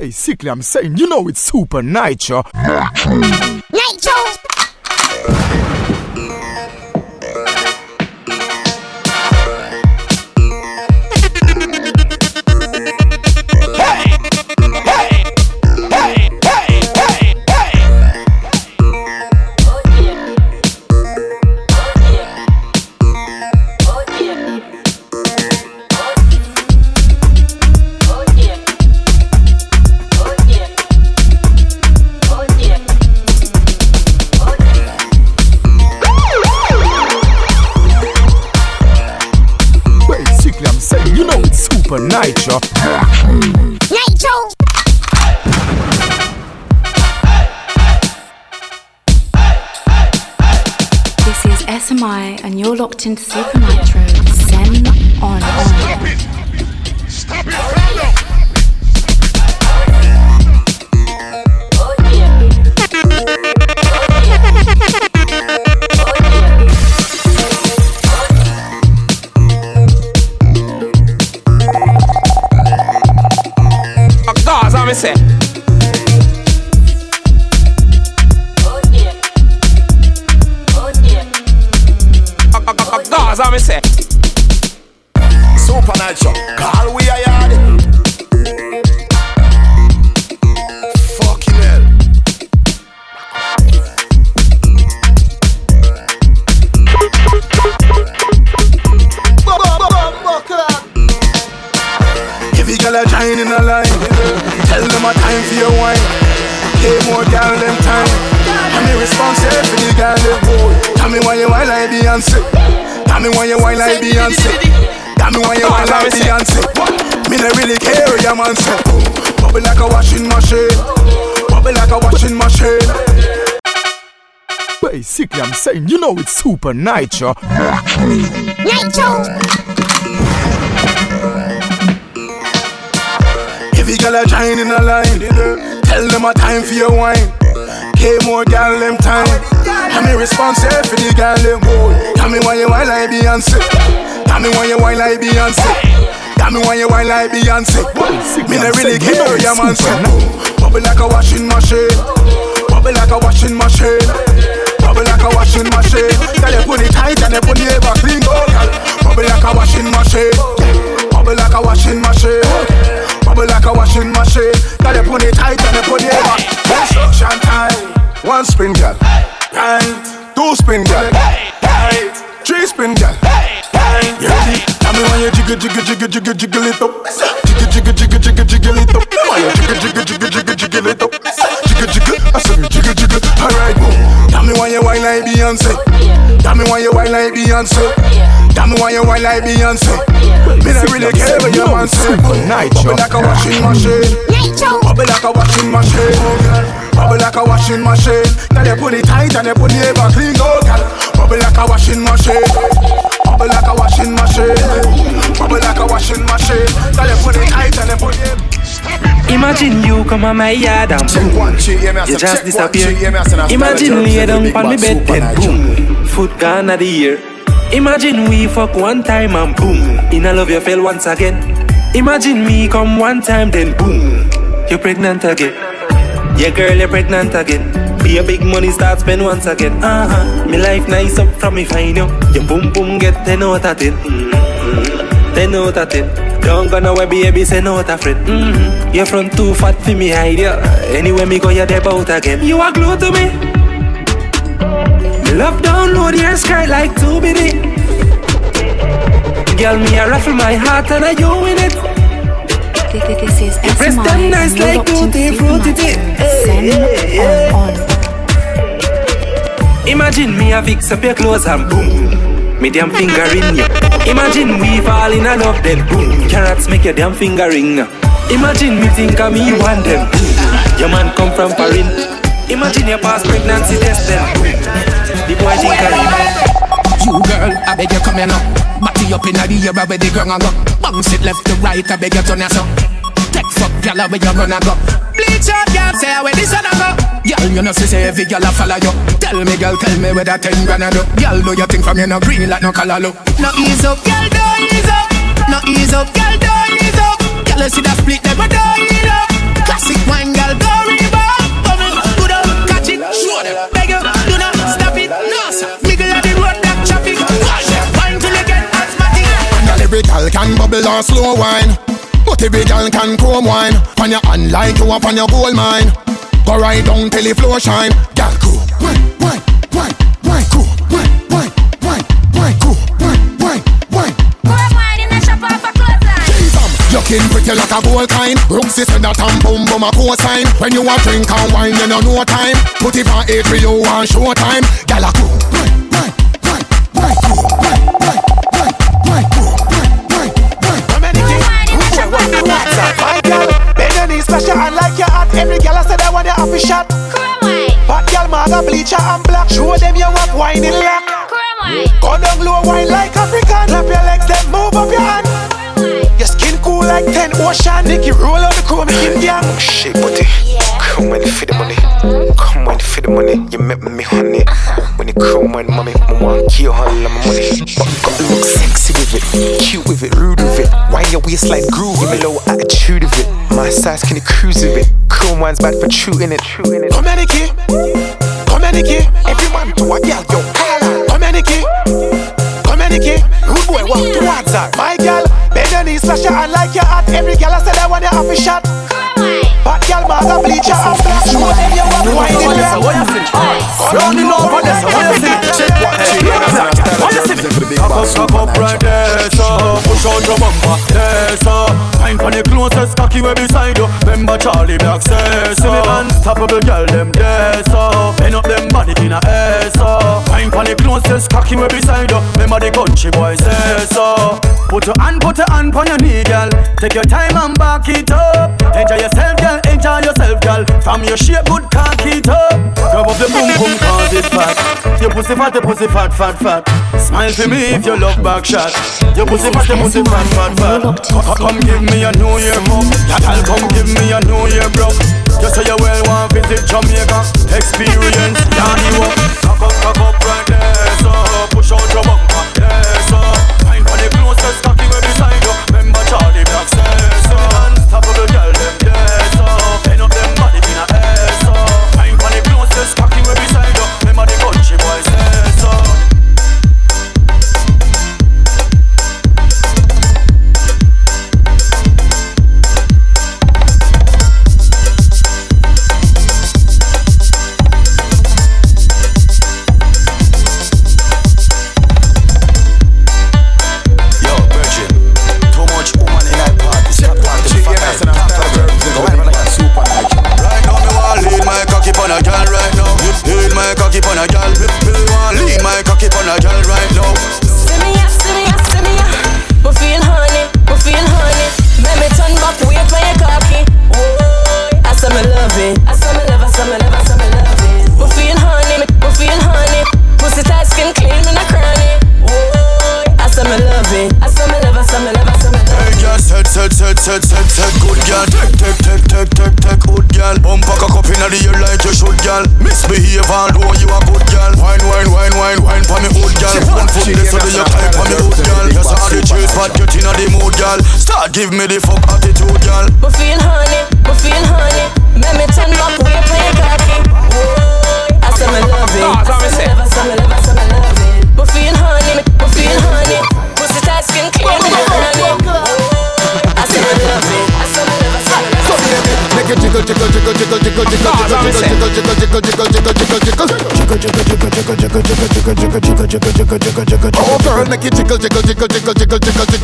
Basically, I'm saying, you know, it's Supa Nytro. Nytro! Basically, Tell me why you wine like Beyonce. Tell me why you wine like Beyonce. Tell me why you wine like Beyonce. Me not really care what your man say. Bubble like a washing machine. Bubble like a washing machine. Basically, I'm saying, you know, it's Supa Nytro. Nytro! Every girl a join in a line. Tell them a time for your wine. Pay more girl them time. I'm responsible for the girl them. Tell me why you wine like Beyonce. Tell me why you wine like Beyonce. Tell me why you wine like Beyonce. Me not really care your man say. Bubble like a washing machine. Bubble like a washing machine. Bubble like a washing machine. Girl you put it tight and you put it ever clean. Oh. Bubble like a washing machine. Bubble like a washing machine. Bubble like a washing machine. Girl you put it tight and you put it ever. Instruction time. One spin, girl. Right. Two spin, girl. Right. Three spin, girl. Right. You ready? Tell me when you jiggle, jiggle, jiggle, jiggle, jiggle it up. Jiggle, jiggle, jiggle, jiggle, jiggle it up. Why you jiggle, jiggle, jiggle, jiggle, jiggle it up? Jiggle, jiggle. I said jiggle, jiggle. Alright. Tell me why you wine like Beyonce. Tell me why you wine like Beyonce. Tell me why you wine like Beyonce. Me not really care what your man say. Bubble like a washing machine. Bubble like a washing machine. Bubble like a washing machine. Girl, you put it tight and you put it ever clean, oh girl. Bubble like a washing machine. Bubble like a washing machine. Bubble like a washing machine. Girl, you put it tight and you put it. Imagine you come on my yard and boom, one, check, yeah, you just check one, disappear. check, yeah, me I say, now Imagine lay down on me bed Nigel. boom, foot gone of the year. Imagine we fuck one time and boom, in a love you fell once again. Imagine me come one time then boom, you pregnant again. Yeah girl, you're pregnant again. Be a big money start spend once again. Uh huh. Me life nice up from me find you. Your boom boom get ten out of ten. Mm-hmm. Ten out of ten. Don't go nowhere, baby, say no to friend. Mm-hmm. Your front too fat for me hide ya. Anywhere me go, you're there out again. You are glued to me. Me love download your skirt like two minute. Girl, me a raffle my heart and I you in it. This is press SMI, them nice like tutti frutti. Hey, on on. Imagine me a fix up your clothes and boom, me damn finger in you. Imagine we fall in love then boom, carrots make your damn finger ring. Imagine me think of me one them your man come from foreign. Imagine your past pregnancy test then the boy think him. You girl, I beg you come here now. Body up in the air where the ground a go. Bounce it left to right, I beg you turn yourself fuck Girl, where you gonna go? Bleach out, girl, say where this gonna go. Girl, you know, say every girl a follow you. Tell me, girl, tell me where that thing gonna do. Girl, do your thing from you, no green like no color look. No ease up, girl, don't ease up. No ease up, girl, don't ease up. Girl, you see that split, never don't ease up Classic wine, girl, go rebound. Bubble, good up, catch it, show them Beg you, do not stop it, no, sir Nigga, the road, that traffic. Wash it, wine till you get asthmatic. And every girl can bubble or slow wine. Every girl can chrome wine. On your hand like you up on your gold mine. Go right down till the floor shine. Girl, cool. Wine, wine, wine, wine, cool. Wine, wine, wine, wine, cool. Wine, wine, wine. Looking pretty like a gold kind Rooksy said that I'm boom boom a cosign When you a drink and wine you know no time Put it on eight for you on show time Gyal a Girl, bleacher and black. Show them you up, wine in lock. Go down low, wine like African. Clap your legs, then move up your hand. Your skin cool like 10 ocean. Nicky roll out the crew, make gang. Shit, buddy. Come when for the money. Come when for the money. You met me, honey. When you come when mommy, I want kill her, love my money. But look sexy with it, cute with it, rude with it. Wine your waistline groovy, me low attitude of it. My size can you cruise with it. Chrome wine's bad for true in it, true in it. Come here, Communicate. If you want to a girl, yo, communicate. Communicate. Rude boy, walk towards her. My girl, bend your knees, slash your hand like your hat. Every girl I said I want your off shot. Fat girl, maga, bleacher and black. Show them you up, wine in lock. Rounding over this, what you see? Check what What you see? Cock up, cock up right there, so Push out your bumper, there, so Find for the closest cocky way beside you Remember Charly Black says so Unstoppable girl, them there, so Bend up them body in a air, so Find for the closest cocky way beside you. Remember the country boy says so. Put your hand, put your hand on your knee, girl. Take your time and back it up. Enjoy yourself, girl, enjoy yourself, girl. From your shape, good cock it up. Grab up the boom boom cause it's fat. Your pussy fat, your pussy fat, fat, fat. Smile for me if you love back shot. Your pussy fat, your pussy fat, fat, fat. Come, come give me a New Year mug Y'all come give me a New Year bro You say you well want visit Jamaica. Experience, Yanni walk Cock up, up right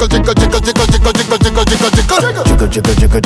jiggle, jiggle, jiggle, jiggle, jiggle, jiggle, jiggle, jiggle, jiggle, jiggle, jiggle.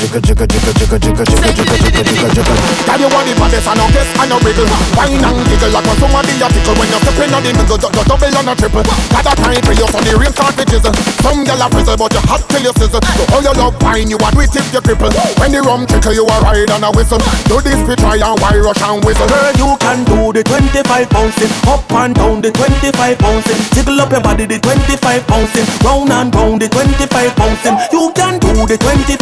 Girl, you want the baddest and no guess and no wriggle. Wine and giggle like when somebody a tickle when you step in on the middle, du- double and a triple. Got a time for you, so the real start to jizzle. Some gyal a frizzle, but you hot till you sizzle. So all your love wine, you a do it if you cripple. When the rum trickle, you a ride and a whistle. Do this we try and why rush and whistle. Girl, you can do the 25 bouncing Up and down the 25 bouncing Jiggle up your the 25 bouncing Round and round the 25 bouncing You can do the 25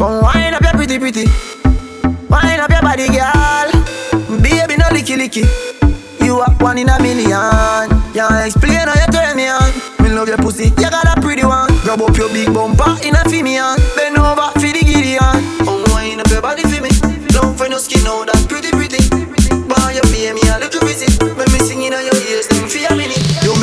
come wind up your pretty pretty. Wind up your body, girl. Baby, no licky licky. You are one in a million. Yeah, explain how you turn me on. Me love your pussy, you got a pretty one. Grab up your big bumper in a female. Bend over for the Gideon. Come wind up your body for me. Don't find no skin out, that's pretty pretty. Boy, you pay me a little visit. When me singing on your ears,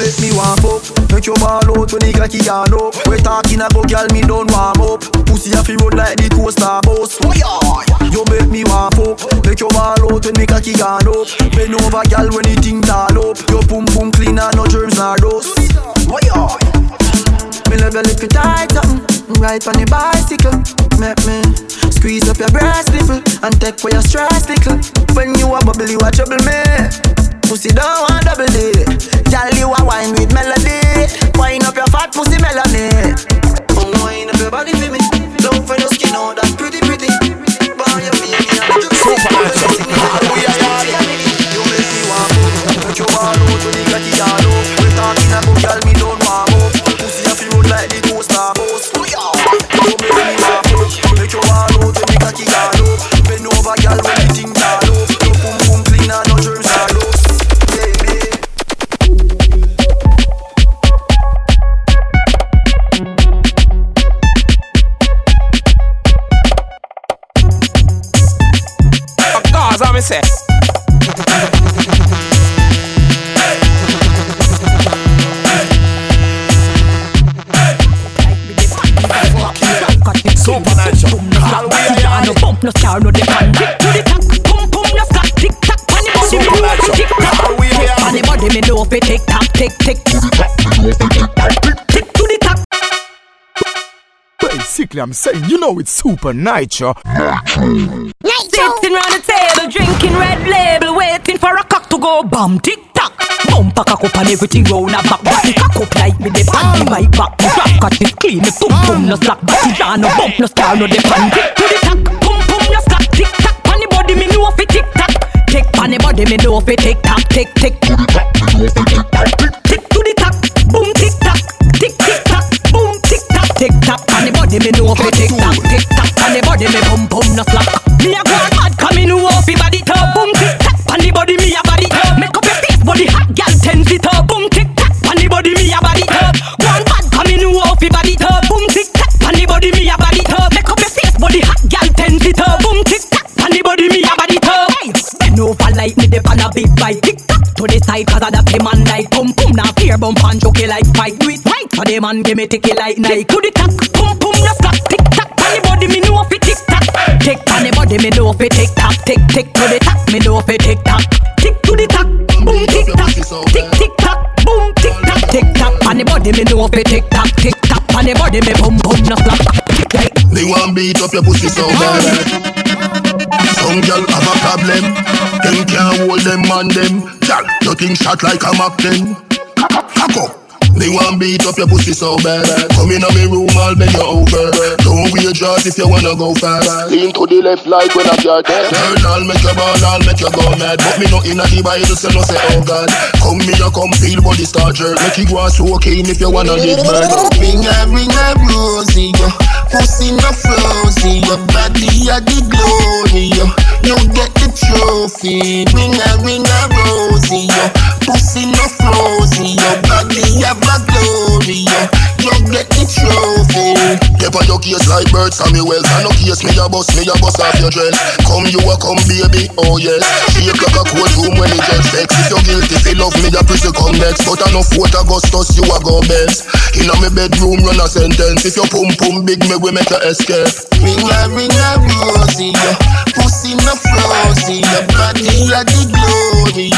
make me warm up. Make your ball out when the cocky yarn up. We talking about girl, me don't warm up. Pussy a fi road like the coaster bus. Oh. You make me warm up. Make your ball out when the cocky yarn up. Bend over, girl, when the thing tall up. Your pum pum clean and no germs nor dust. Uh, oh yeah. Me love your lip tight something Ride on the bicycle Make me squeeze up your breast nipple And take for your stress little When you a bubble you a trouble me Pussy don't want double D a wine with melody I'm saying, you know it's Supa Nytro. Sitting round the table, drinking red label, waiting for a cock to go bam, tick tock. Bump a cock up and everything round a back. Body cock up like me, the panty my back. Me rock cut it clean, me pum pum no slack. Body down, no bump, no scar, no the pan. Tick to the tack, pum pum no slack. Tick tock, the body, me know fi tick tock. Tick the body, me know fi tick tock, tick tick. Tick To cause I that the man like pum pum, now fear bump and joke like fight. Do it right, for the man give me ticky like Nike. To the tack, pum pum, no slack, tick tock. On the body, me know fi tick tock. Tick on the body, me know fi tick tock. Tick tick to the tack, me know fi tick tock. Tick to the tack, boom tick tock. Tick tick tock, boom tick tock. Tick tock on the body, me know fi tick tock. Tick tock on the body, me pum pum, no slack. They want beat up your pussy so bad. Some girl have a problem. Them can't hold them man them. Girl, you think shot like a Mac 10. Cock up. They want beat up your pussy so bad. Come in on me room, I'll bend you over. Don't wear jaws if you wanna go fast. Lean to the left like when I'm your dead. Girl, I'll make your ball, I'll make you go mad. But me not in a the Bible, so no say oh God. Come me, you come feel body start jerk. Make you go and soak in if you wanna live bad. Ring a ring a rosy, yo. Pussy no frozy, your body a the glory, yo. You get the trophy. Ring a ring a rosy, yo. Pussy no frozy, your body have a glory, yo. You get the trophy. On your case like bird Samuel. And no case me a bust, me a bust off your dress. Come you a come baby, oh yes. Shake like a courtroom when it get sex If you guilty, feel love me a prison come next. But I no Fort Augusta, you a go best. In a me bedroom, run a sentence. If you pum pum big, me we make you escape. Ring a ring a rosy. Pussy no frozy, your body a the glory.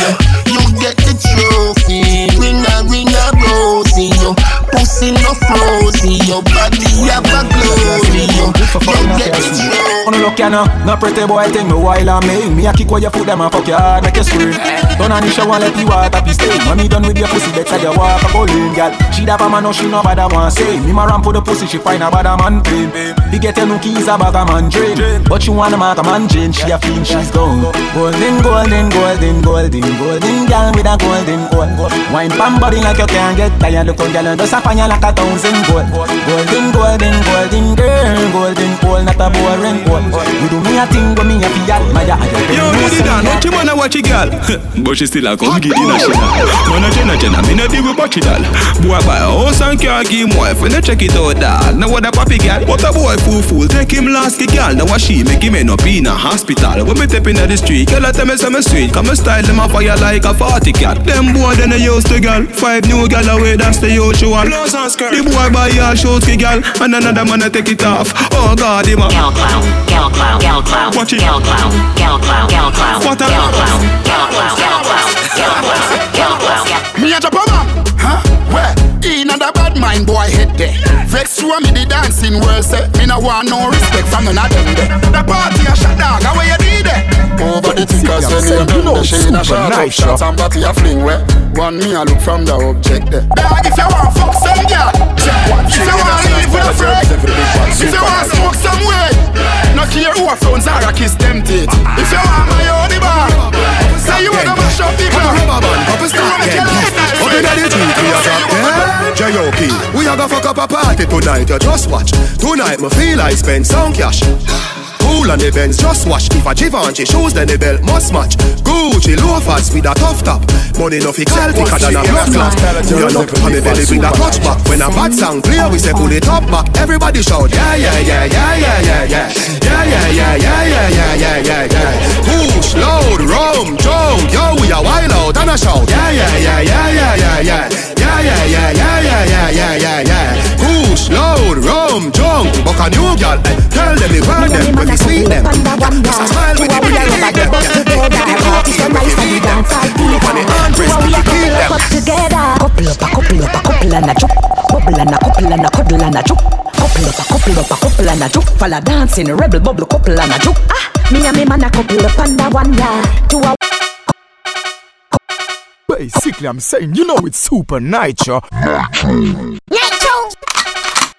You get the trophy. Ring a ring a rosy. Pussy no frozy, your body have a glory, yo. You get the trophy. On no. No, pretty boy thing me while I make Me a kick where you foot them and fuck your hard make you scream. Turn on the shower let the water be stay When me done with your pussy better you walk oh, a bowling girl. She da man no she no bad one say. Me ma ramp for the pussy she find a bad man pain He get a new keys a bag a man drain But she wanna mark a man Jane She a fiend she's gone. Golden golden golden golden golden girl with a golden gold. Wine pam body like you can't get tired. Look on girl and just a fire like a thousand gold. Golden golden golden girl golden gold not a boring gold You do me a thing when me a fi admire. Yo, Moody Dan, watch him man a watch a girl? But she still a come giddy na she Man a jenna jenna, me no deal with watch it all Boy buy a house and car, give him wife When you check it out dog, now what a papi girl? What a boy fool fool, take him last the girl. Now what she make him end up in a hospital. When me step in the street, girl a tell me say me sweet. Come me style them a fire like a party cat Them boy then they used to girl. Five new girl away, that's the usual The boy buy all shows ki girl And another man a take it off Oh God, him a Gal clown, gal clown, gal clown, Watch it. gal clown, gal clown, gal clown, What a- gal clown, gal clown, gal clown, gal clown, gal clown, gal Me a drop a huh? Where? In the bad mind boy head there. Vex through me the dancing world say Me no want no respect from none of them. The party a shot dog, how you did it? Over the tickers when you done the shade a shot up shots and body a fling where One me a look from the object there. Dog if you want fuck some girl, if you want live with a friend, if you want smoke some way, no care who a phones are a kiss them teeth. If you want my own bar, say you wanna mash up the club. You wanna kill a Up inna the street, we a drop dead J.O.P. We a go fuck up a party tonight, you just watch. Tonight me feel I spend some cash. Cool on the Benz, just watch If a Givenchy shoes, then the belt must match. Gucci loafers with a tough top. Money no fi call thicker than a blood clot We are look on the belly with a clutch back. When a bad song play, we say pull it up back. Everybody shout, yeah, yeah, yeah, yeah, yeah Yeah, couple a dancing, rebel bubble, couple and a juke. Ah, Me and me man a couple up under one yard. Two a Basically I'm saying you know it's Supa Nytro Nytro.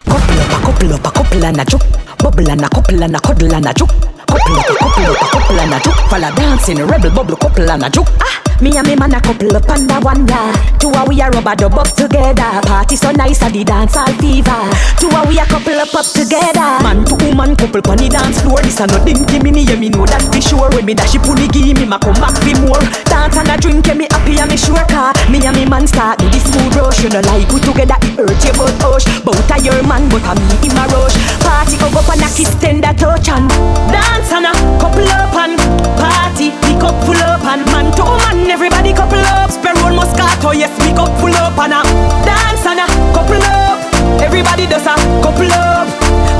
couple up, a couple up, a couple and a juke. Bubble and a couple and a cuddle and a juke. Couple up, a couple up, a couple and a juke. Follow dancing, rebel bubble, couple and a juke. Ah, Me and me man a couple up under one yard. Two a we a rubber dub up together. Party so nice at the dance all fever. Two a we a couple up up together. Man to woman couple pon the dance floor This a no dinky me yeah me know that for sure When me dash it pully give me ma come back for more Dance and a drink yeah me happy and me sure car. Me and me man start do the smooth rush. You know like we together it hurt you but hush. Bout a your man but a me in my rush. Party up and a kiss tender touch and dance and a couple up and party pick up full up and man to man everybody couple up. Sparrow Moscato yes we up full up and a dance and a couple up. Everybody does a couple up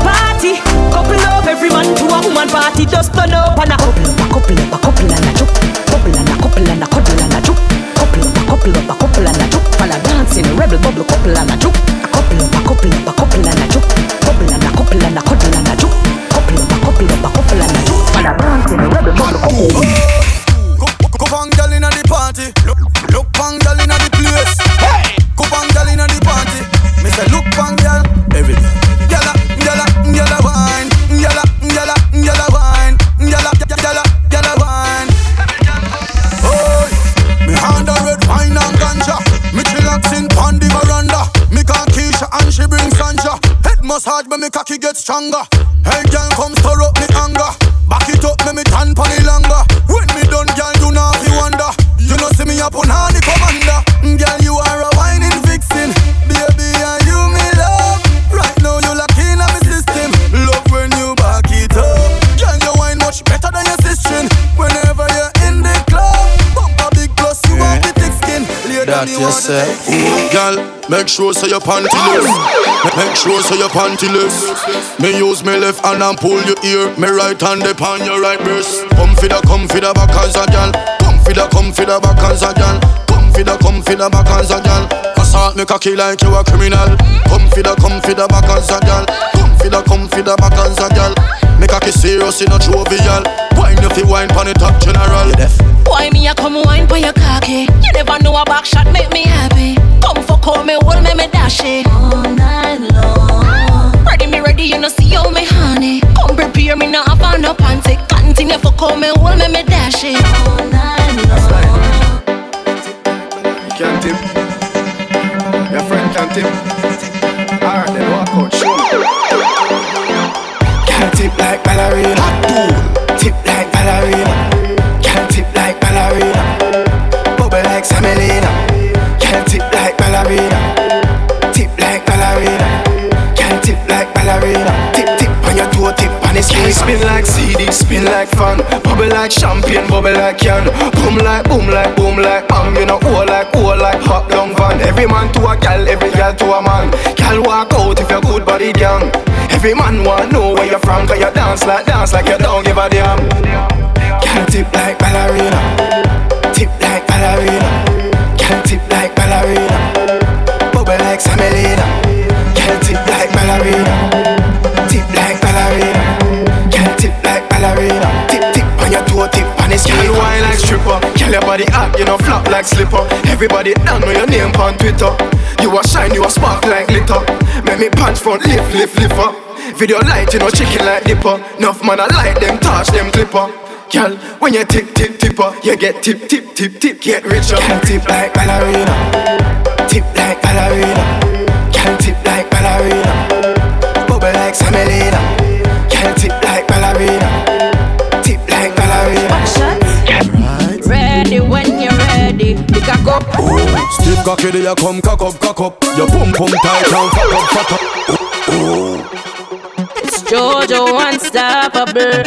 party couple up. Every man to a woman party just turn up and a couple up a couple up a couple and a juke. Couple and a couple and a cuddle and a juke. Couple up a couple up a couple and a juke. Follow dancing rebel bubble couple and a juke. A couple up a couple up a couple and a juke. Couple and a couple and a Look, look, look, go, girl inna look, party. Look, look, girl inna the say Girl, make sure so your panty loose. Make sure so your panty loose. Me use me left hand and pull your ear. Me right hand upon your right breast. Come for the, come for the back as a gal. Come for the, come for the back as a gal. Come for the, come for the back as a gal. Assault me cocky like you a criminal. Come for the, come for the back as a gal. Come for the, come for the back as a. Make a cocky serious in a jovial. Wine if you wine pon the top general. You deaf? Why me a come wine for your cocky? You never know a back shot make me happy. Come for call me, hold me, me dash it all night long. Ready me ready, you know see how me honey. Come prepare me now, have on no panty. Continue for call me, hold me, me dash it all night long. You can't tip. Your friend can't tip. Alright, then walk out, show me. Can't tip like ballerina. Tip like ballerina. Can't tip like ballerina. Bubble like Samelina. Can't tip like ballerina. Tip like ballerina. Can't tip like ballerina. Tip tip on your toe, tip on his skin. Spin like CD, spin like fan. Bubble like champagne, bubble like can. Boom like boom like boom like bam. You know, oh like oh like hot down van. Every man to a gal, every gal to a man. Gal walk out if you're good body gang. Every man want know where you're from, cause you dance like dance like you don't give a damn. Gal tip like ballerina, tip like ballerina. Gal tip like ballerina, bubble like Samelina. Gal tip like ballerina, tip like ballerina. Gal tip like ballerina, tip tip on your toe, tip on his Gal wine like stripper, gal your body hot, you know flop like slipper. Everybody down know your name on Twitter. You a shine, you a spark like glitter. Make me punch front, lift, lift, lift up. Video light, you know chicken like dipper. Enough man I like them, touch them clipper. Girl, when you tip, tip, tipper, you get tip, tip, tip, tip, get richer. Girl, tip like ballerina, tip like ballerina. Girl, tip like ballerina, bubble like Samelina. Girl, tip like ballerina, tip like ballerina. Ready when you're ready. Pick a cup. Stiff cocky, there you come, cock up, cock up. Your pum pum tight and fat up, fat up. It's Jojo Unstoppable.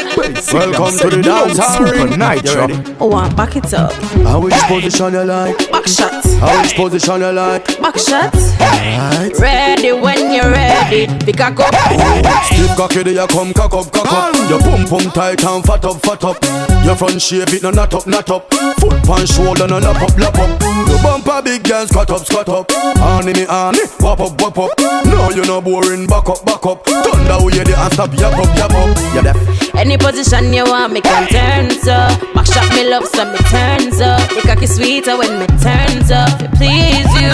Welcome to the dance Supa Nytro. Oh, I back it up. How which position you like? Back shot. How which position you like? Back shot. Ready when you're ready. Pick a cup. Oh, Stiff cocky, there you come, cock up, cock up. Your pum pum tight and fat up, fat up. Your front shape it no not up, not up. Foot pan shoulder no lap up, lap up. Your bumper big girl squat up, squat up. Honey me honey, wap up, wap up. No you no boring, back up, back up. Thunder we hear the and stop, yap up, yap up. You deaf? Any position you want, me can turn so. Back shot me love, so me turns up. The cocky sweeter when me turns up. To please you.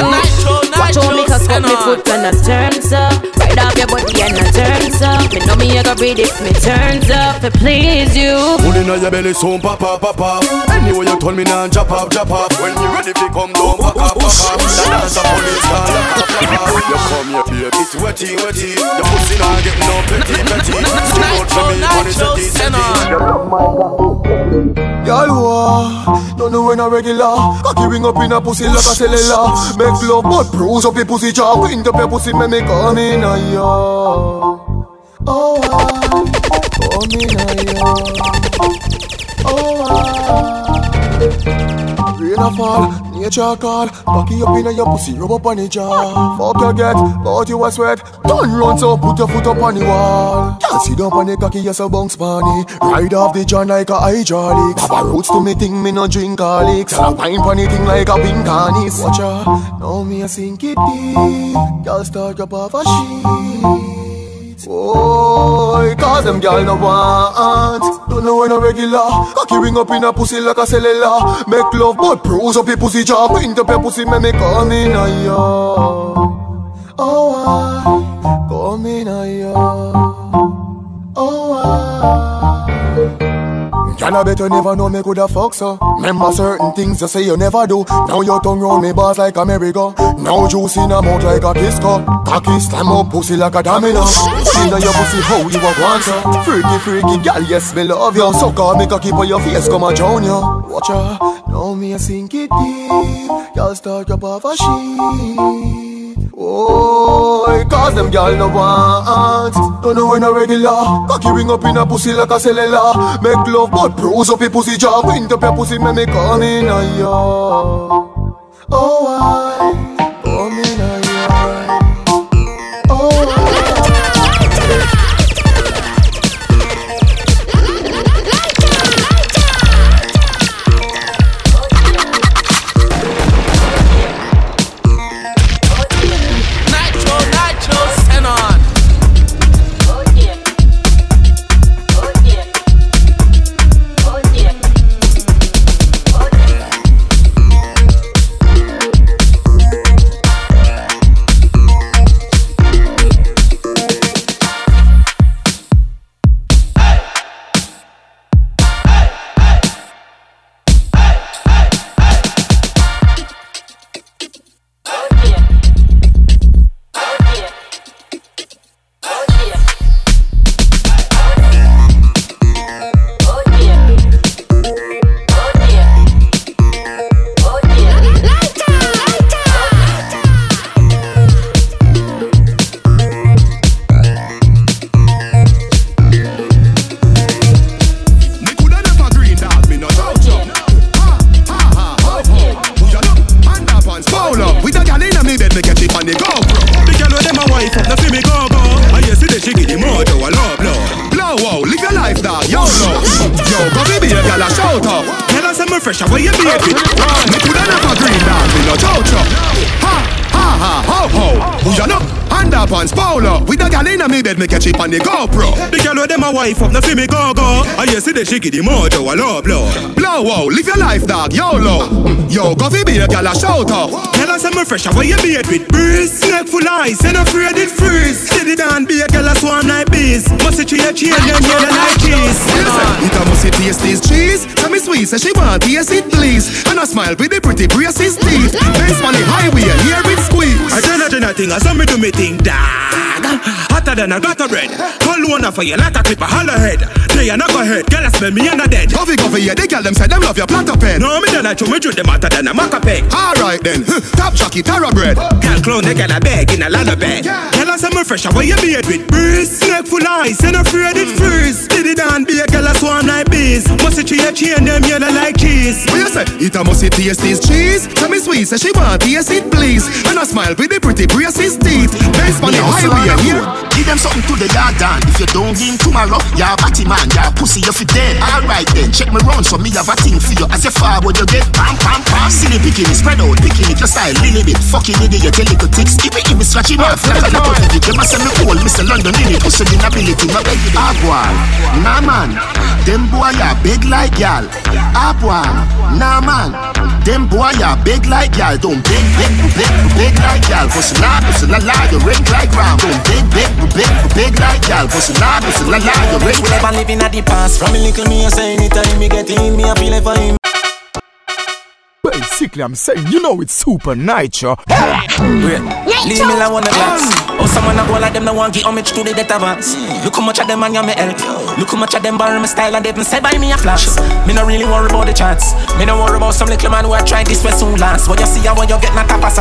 Watch how me cock up me foot and I turns up. Right off your body and I turns up. Me know me you go breathe if me turns up. To please you. Put in your belly soon, papa, papa. Anyway you told me now, drop off, drop off. When you ready to come down, pack up, pack up. The dance a police car, lock up, lock up. You come here, baby. It's wetty, wetty. The pussy not getting no petty, petty. Still out for me, money setty, setty. Y'all wah, don't know when a regular Cocky ring up in a pussy like a cellular Make love but bruise up your pussy jaw Wind up your pussy make me come in ya Oh ah, come in a ya Oh ah Rain a fall, nature call. Cocky up in your pussy, rub up on the jaw. Fuck you get, but you a sweat. Turn round so put your foot up on the wall. Can't sit down on the cocky, yes a bounce bunny Ride off the john like a hydraulic. Papa roots to me thing, me no drink garlic. Sell a wine pon the thing like a pink harness Watch ya, now me a sink it deep. Girl start up off a sheet Boy, cause them gal no want. Don't know when a regular. Cocky ring up in a pussy like a cellular. Make love but bruise up your pussy jaw Wind up your pussy make me come in ya. Oh I Come in a ya. Oh I Girl, I never know me coulda fuck so Remember certain things you say you never do. Now your tongue round me bars like a Now juice in a mouth like a cup. Cocky slam up pussy like a domino. See now your pussy how you a want so Freaky freaky girl, yes me love you So call me cocky for your face come a drown you Watch ya, now me a sink it deep. Y'all start up off a sheet Oh, cause them gal no want. Don't know when a regular. Cocky ring up in a pussy like a cellular. Make love but bruise up your pussy jaw. Wind up your pussy make me come in a ya Oh, I Come in with a wife up, no fi me go go. And you see the shaky the mojo, a love blow Blow out, live your life dog, YOLO Yo, go fi be a gal a shout out. Tell us I'm fresh, where you be a bit breeze Snake full ice, and afraid it freeze. The down, be a gal a swarm like bees. Must see a chain, them yellow like cheese. It a must taste this cheese. Tell me sweet, say she want taste it please. And I smile with the pretty braces teeth. Benz on the highway, hear it squeeze. I tell her thing, I saw me do me thing, dog. Hotter than a gutter bread Call one for you like a clip a hollow head. They are not go ahead, girl I smell me and a dead. Coffee, coffee, yeah, they girl them say them love your platter pen. No, me don't like you, me treat them hotter than a maca peg. Alright then, top jockey, tara bread. Girl clone, they got a bag in a lot of bed Girl I say me fresh, where you beard with breeze Snake full ice, and afraid it freeze Did it down, be a girl a swarm like bees Must see tree a chain, them yellow like cheese What you say? It a must taste this cheese Tell me sweet, say she want taste it please And I smile with the pretty braces teeth Benz on the highway, here Give them something to the yard down. If you don't give tomorrow, you're a batty man, you're a pussy, you're fit dead. Alright then, check me round so me have a thing for you. As you what you get pam pam pam. Silly picking it, spread out, picking it, your style, little bit. Fucking idiot, your little ticks. Give me, give me, scratch him off. Like a little digit. You must send me old, Mr. London in it. Pussy inability, my baby. Ah, boy. Nah, man. Them boy, ya big like y'all. Ah, boy. Nah, man. Them boy, ya big like y'all. Don't big, big, big, big like y'all. Pussy nah, pussy la la, you ring like round. Don't big, big, big, big like y'all. Pussy nah, pussy la la, you ring We never living at the past. From a little me, I say anytime me get in, me I feel it for him. Basically, I'm saying, you know it's super nature. Wait, leave me like one of glass. Oh, someone a go like them, no want give homage to the debt advance. Look how much of them man you me help. Look how much of them borrow my style and they been said by me a flash. Me no really worry about the chance. Me no worry about some little man who I try this way soon last. What you see how you get not a pass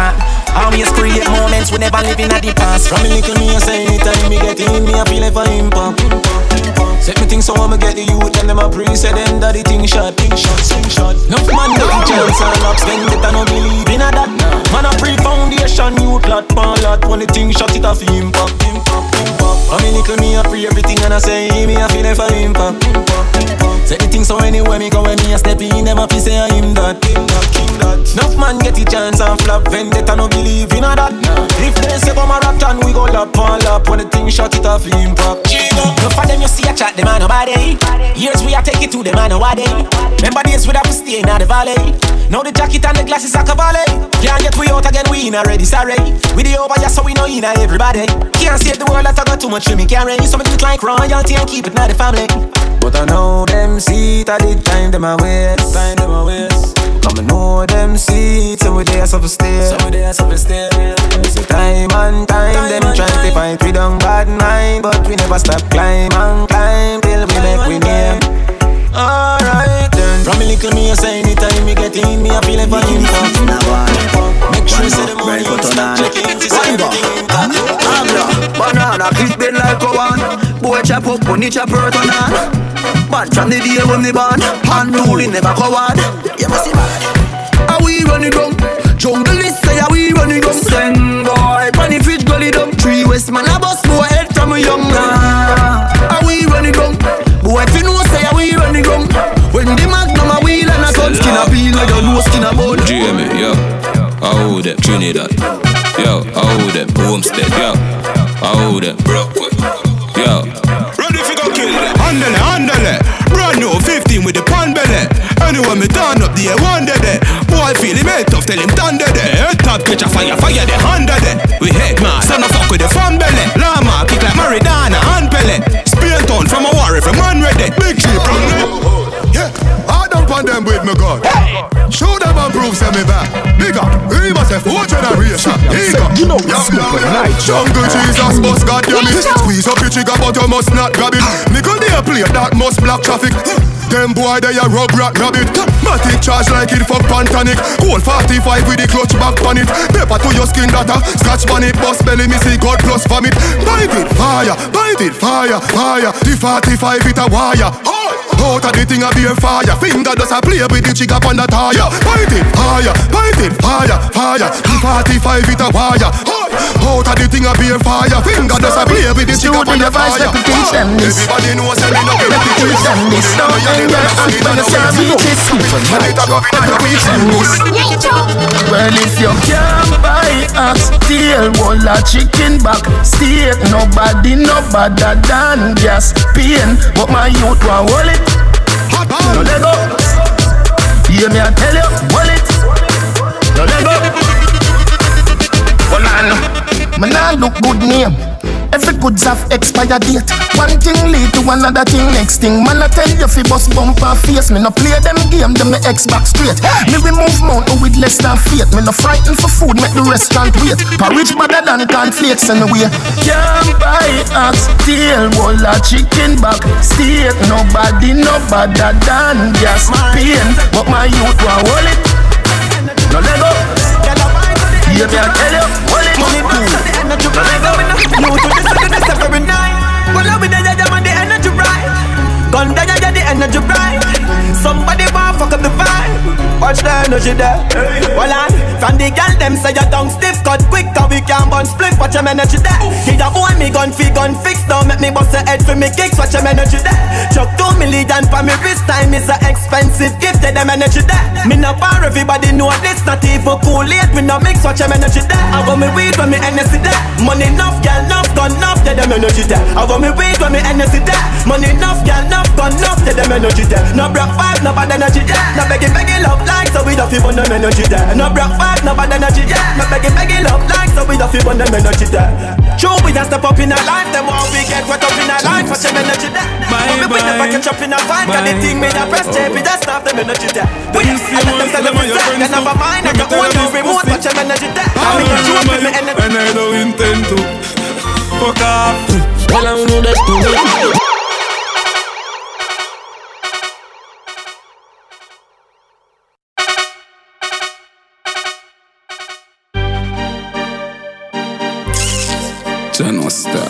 Always create moments we never living at the past. From a little me, I say anytime me get in, me I feel it for him pop. Set me think so I'ma get the youth and them a pre say them the thing shot, thing shot, thing shot. No man get the chance spend it I no believe in a that. Man a pre foundation, youth lot, pan lot. When the thing shot it pop, him pop, him pop. I mean little me a pre everything and I say me a feel it for him pop, him pop, him pop. Set the thing so anywhere me go when me a step in, them a fi say him that, him that, him that. Enough man get the chance and flop, vendetta no believe in a that. If they say come a rap and we go lap on lap when the thing shot it off him pop. No for them you see a chat them a nobody. Years we a take it to them a nobody. Remember days we have to stay in the valley. Now the jacket and the glasses are valley. Can't get we out again, we in already sorry. We the over here so we know in a everybody. Can't save the world I got too much to me carry. So me do it like royalty and keep it not the family. But I know them see it at the time them a waste. Time them a waste. Come and know them see it, so we there so stay. So we there so stay. It's a time and time, them try to fight we don't bad mind, but we never stop climb and climb till we make we name. Alright then. From a little me, I say anytime me get in, me I feel like pop. Make sure you say the money on stop checking, to say everything Banana clip chop up, bunny chop hurt on on Bad from the day when me born Hand it never coward You must see bad. How we running down? Jungle is say how we running down. Send boy, panny fit gully down. Three west man a bust boy head from a young man. How we running down? Boy if you know say how we running down. When the magnum a wheel and a gun. Skin a peel like your nose skin a bone. Jamie, yo, I hold them, Trinidad. Yo, I hold them, Homestead, yo, I hold them, Brooklyn, yo. Handle it, handle it. Brand new 15 with the pan belly. Anyway, me turn up the one day there. Boy, feel him head tough, tell him thunder You know it's super night, Jungle Jesus, bust goddamn it. Squeeze up your trigger, but you must not grab it. Nickel they a play that must block traffic. Them boy they a rub rat rabbit. Matic charge like it fuck pantanic. Cold 45 with the clutch back on it. Paper to your skin data. Scratch on it, bust belly, me see God plus vomit. Bite it, fire, bite it, fire, fire. The 45 it a wire. Out of the thing a beer fire. Finger does a play with the jig up on the tire. Bite it, fire, bite it, fire, fire The 45 it a wire Out of the thing a be fire. Finger does a play with the stick up on the fire. teach them this. Everybody knows that me no get Let me teach them this. Don't anger us when you can't reach it. Let me teach them this. Well, if you can't buy ox tail, wall a chicken back, steak, nobody no better than gas pain. But my youth want hold it. No let go. Hear me, I tell you, hold Man, I look good name. Every goods have expired date. One thing lead to another thing, next thing. Man, I tell you, fi bust bumper face. Me no play them game, them me X back straight. Me remove mountain with less than faith. Me no frightened for food, make the restaurant wait. Porridge better than cornflakes anyway. Can't buy ox tail, wall a chicken back, steak. Nobody no better than gas pain. But my youth want hold it. No let go. Me I tell you. Money go. No to this and this every night. Well, I be there, yeah, man, the energy right. Gun down, yeah, the energy bright. Somebody want fuck up the vibe. Watch the energy there. Well, I from the girl them say your tongue stiff, cut quick, cause we can burn split. Watch your energy there. He a me gun fi gun fix, don't make me bust a head for me kicks. Watch your energy there. Chuck two million for me wrist time is a expensive gift. Tell them energy there. Me no bar, everybody know this. Not even cool late, we no mix. Watch your energy there. I want me weed when me energy there. Money enough, girl enough, gun enough. Tell them energy there. I want me weed when me energy there. Money enough, girl enough, gun enough. Tell them energy there. No broke five, no bad energy there. No begging, begging love like so we don't feel them energy there. No broke five, no bad energy there. No begging, begging love like so we don't feel them energy there. True, we just step up in our life. Them all we get wet up in our life. Watch them energy there. But we never catch up in our fight. Got the thing made a press tape. We just stop them energy there. We just I let them tell them it's set. They never mind. I got one more remote. Watch them energy there. I mean, you true, me energy. And I don't intend to fuck off. Well, I know that to me. Channel Star.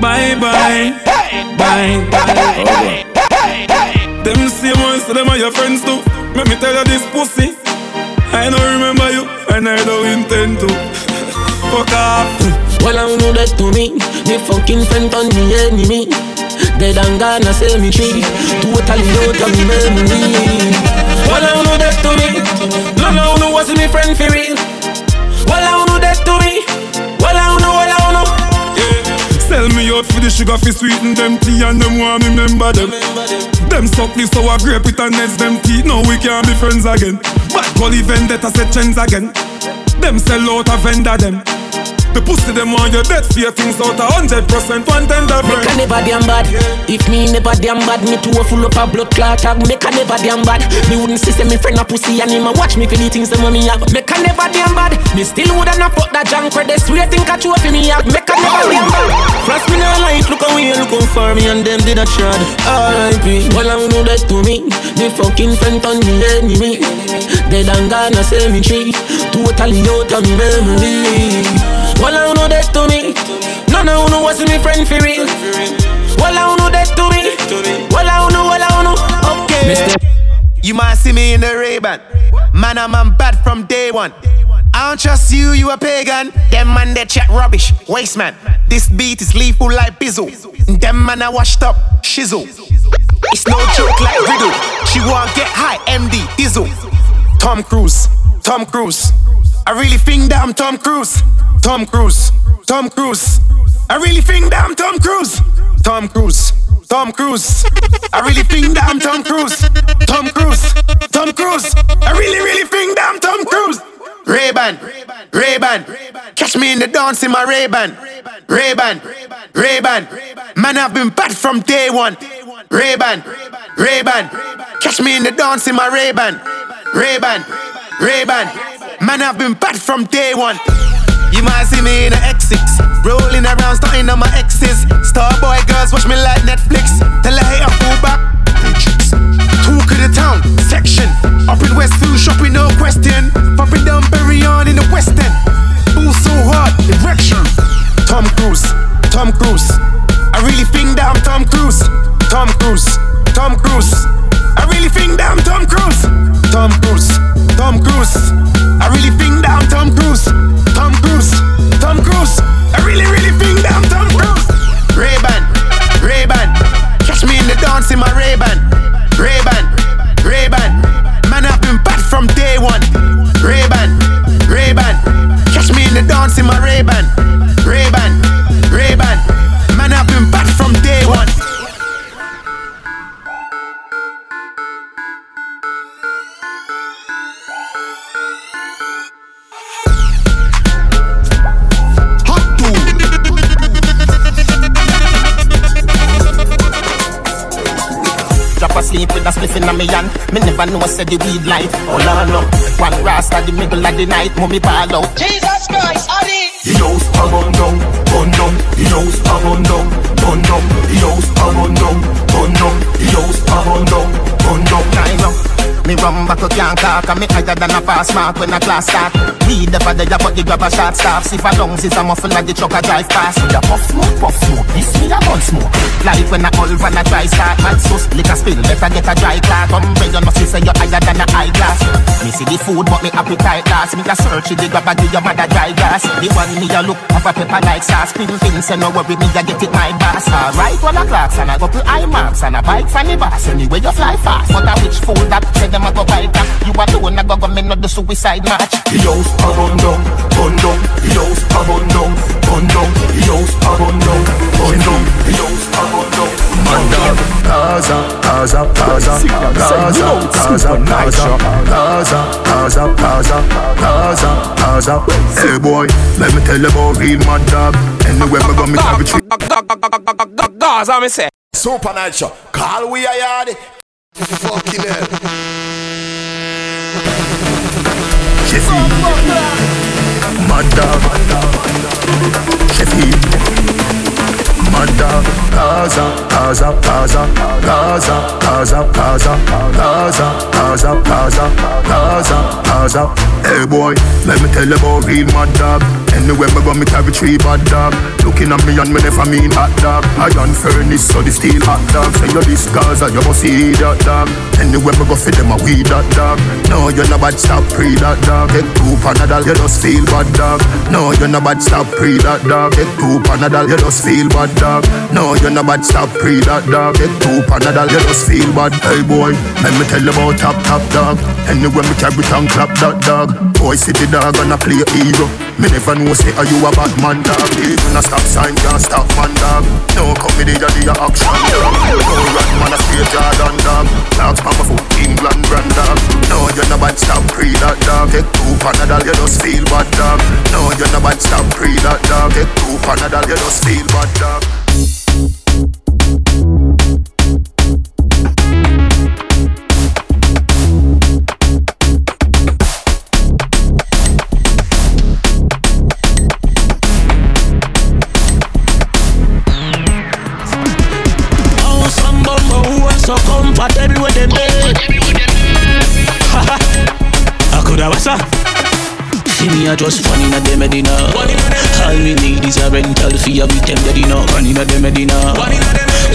Bye bye. Bye bye. Oh, them same ones, them are your friends too. Let me tell you this pussy. I don't remember you, and I don't intend to. Fuck off. Well, I know that to me. The fucking friend on me enemy. Dead and gone, I say me tree. Totally out of me memory. Well, I know that to me. No, no, no, was me friend for real. Well, I out for the sugar fi sweeten them tea and them want me remember them. Them suck me sour grape with a nets them teeth. Now we can't be friends again. Bad gully vendetta set trends again. Them sell out a vendor them. The pussy them on your dead fear things out a hundred percent one tender Make friend. a never damn bad. If me never damn bad, me too full up a blood clot tag. Make a never damn bad. Me wouldn't see say me friend a pussy and him a watch me for the things them when me have. Make a never damn bad. Me still woulda not fuck that junk where they swear think I chew for me have. Make a never damn bad. Frost me not like look away, look out for me and them did a shard. R.I.P. Well I know that to me. The fucking friend on me enemy. Dead and gone a cemetery. Totally out of me memory. Well I know that to me. None of you was me friend for real. Well I know that to me. Well I know, well I know. Okay. You might see me in the Ray-Ban. Man, I'm, I'm bad from day one. I don't trust you, you a pagan. Them man, they chat rubbish. Waste man. This beat is lethal like Bizzle. Them man, I washed up. Shizzle. It's no joke like Riddle. She want get high, MD, Dizzle. Tom Cruise, Tom Cruise. I really think that I'm Tom Cruise. Tom Cruise, Tom Cruise. I really think that I'm Tom Cruise. Tom Cruise, Tom Cruise. I really think that I'm Tom Cruise. Tom Cruise, Tom Cruise. I really, really think that I'm Tom Cruise. Ray-Ban, Ray-Ban. Catch me in the dance in my Ray-Ban. Ray-Ban, Ray-Ban. Man, I've been bad from day one. Ray-Ban, Ray-Ban. Catch me in the dance in my Ray-Ban. Ray-Ban, Ray-Ban. Man, I've been bad from day one. You might see me in a X6 Rolling around, starting on my exes Starboy girls watch me like Netflix. Tell a hater pull back. Talk of the town, section. Up in West Westfield, shopping, no question. Popping down Berry on in the West End. Boo so hard, erection. Tom Cruise, Tom Cruise. I really think that I'm Tom Cruise. Tom Cruise, Tom Cruise I really think that I'm Tom Cruise. Tom Cruise. Tom Cruise. I really think that I'm Tom Cruise. Tom Cruise. Tom Cruise. I really, really think that I'm Tom Cruise. Ray-Ban. Ray-Ban. Catch me in the dance in my Ray-Ban. Hand. Me never know said the weed light. Oh Lord no, one rasta the middle of the night. Mummy ball out. Jesus Christ, Adi. The house a run down, run down. The house a run down, run down. The house a run down, run down. The house a run down, run down. I know. Me rum back can't talk and me higher than a pass mark when a class start. Weed the father ya but the grab a shot staff. See for lungs is a muffin like the truck a drive past Ya puff smoke, puff smoke, this me a gun smoke. Like when a old van a dry start Mad sus, a spill, better get a dry clot Umbrella must say you higher than a eyeglass Me see the food but me appetite last Me a search the grab a give your mother dry grass The one me a look have a pepper like sauce. Pin pin say no worry me a get it my boss. Alright one a clocks and a couple eye marks And a bike from the boss. Anyway you fly fast. But a which fool that say them a go bite that You alone a go go me not the suicide match The house a run down, run down. The house a run down, run down. The house a run down, run down. The house a run down. Man dog, Gaza, Gaza, Gaza, Gaza, Gaza, Gaza, Gaza, Gaza, Gaza, Gaza, Gaza. Hey boy, let me tell you about real mad dog. Anywhere me go, me carry tree. Gaza, me say. Super night show. Call we a yard. Fucking hell. Hey boy, let me tell you about real mad dog. Anywhere me go, me carry three bad dog. Looking at me and me never mean hot dog. I done furnace, so the steel hot dog. Say you this Gaza, you must see that dog. Anywhere me go, fit them a weed that dog. No, you're not bad, stop pre that dog. Get two panadol, you just feel bad dog. No, you're not bad, stop pre that dog. Get two panadol, you just feel bad dog. No, you're not bad, stop pre that dog. Get two panadol, you just feel bad. Hey boy, let me tell you about top top dog. Anywhere me carry tongue clap that dog. Boy, the dog and I play hero. Me never know say are you a bad man dog. Even a stop sign can't stop man dog. No comedy the action dog. No rat man a straight Jordan dog. Dogs papa foot England brand dog. No you're not bad stop pre that dog. Take two panadol you just feel bad dog. No you're not bad stop pre that dog. Take two panadol you just feel bad dog. I could have what's See me a just one in a dem medina. All we need is a rental fee of them medina. One in a dem medina.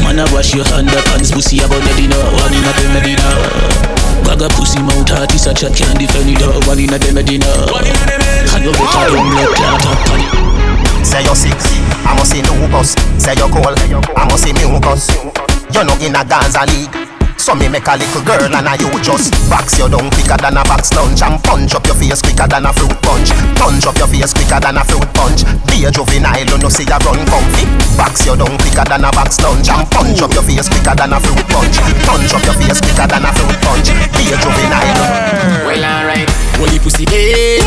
Man a wash your underpants, pussy about medina. One in a dem medina. Bag a pussy mouth artist a chat can't defend it. uh, One in a dem medina. And you better don't let that happen. Say you're sick, I must say lupus Say you're cold, I must say mucus You're not in a Gaza league So me make a little girl and I you just Box. You down quicker than a box lunch And punch up your face quicker than a fruit punch. Punch up your face quicker than a fruit punch. Be a juvenile, you know say you run comfy. Box you down quicker than a box lunch And punch up your face quicker than a fruit punch. Punch up your face quicker than a fruit punch. Be a juvenile. Well alright, well you pussy dead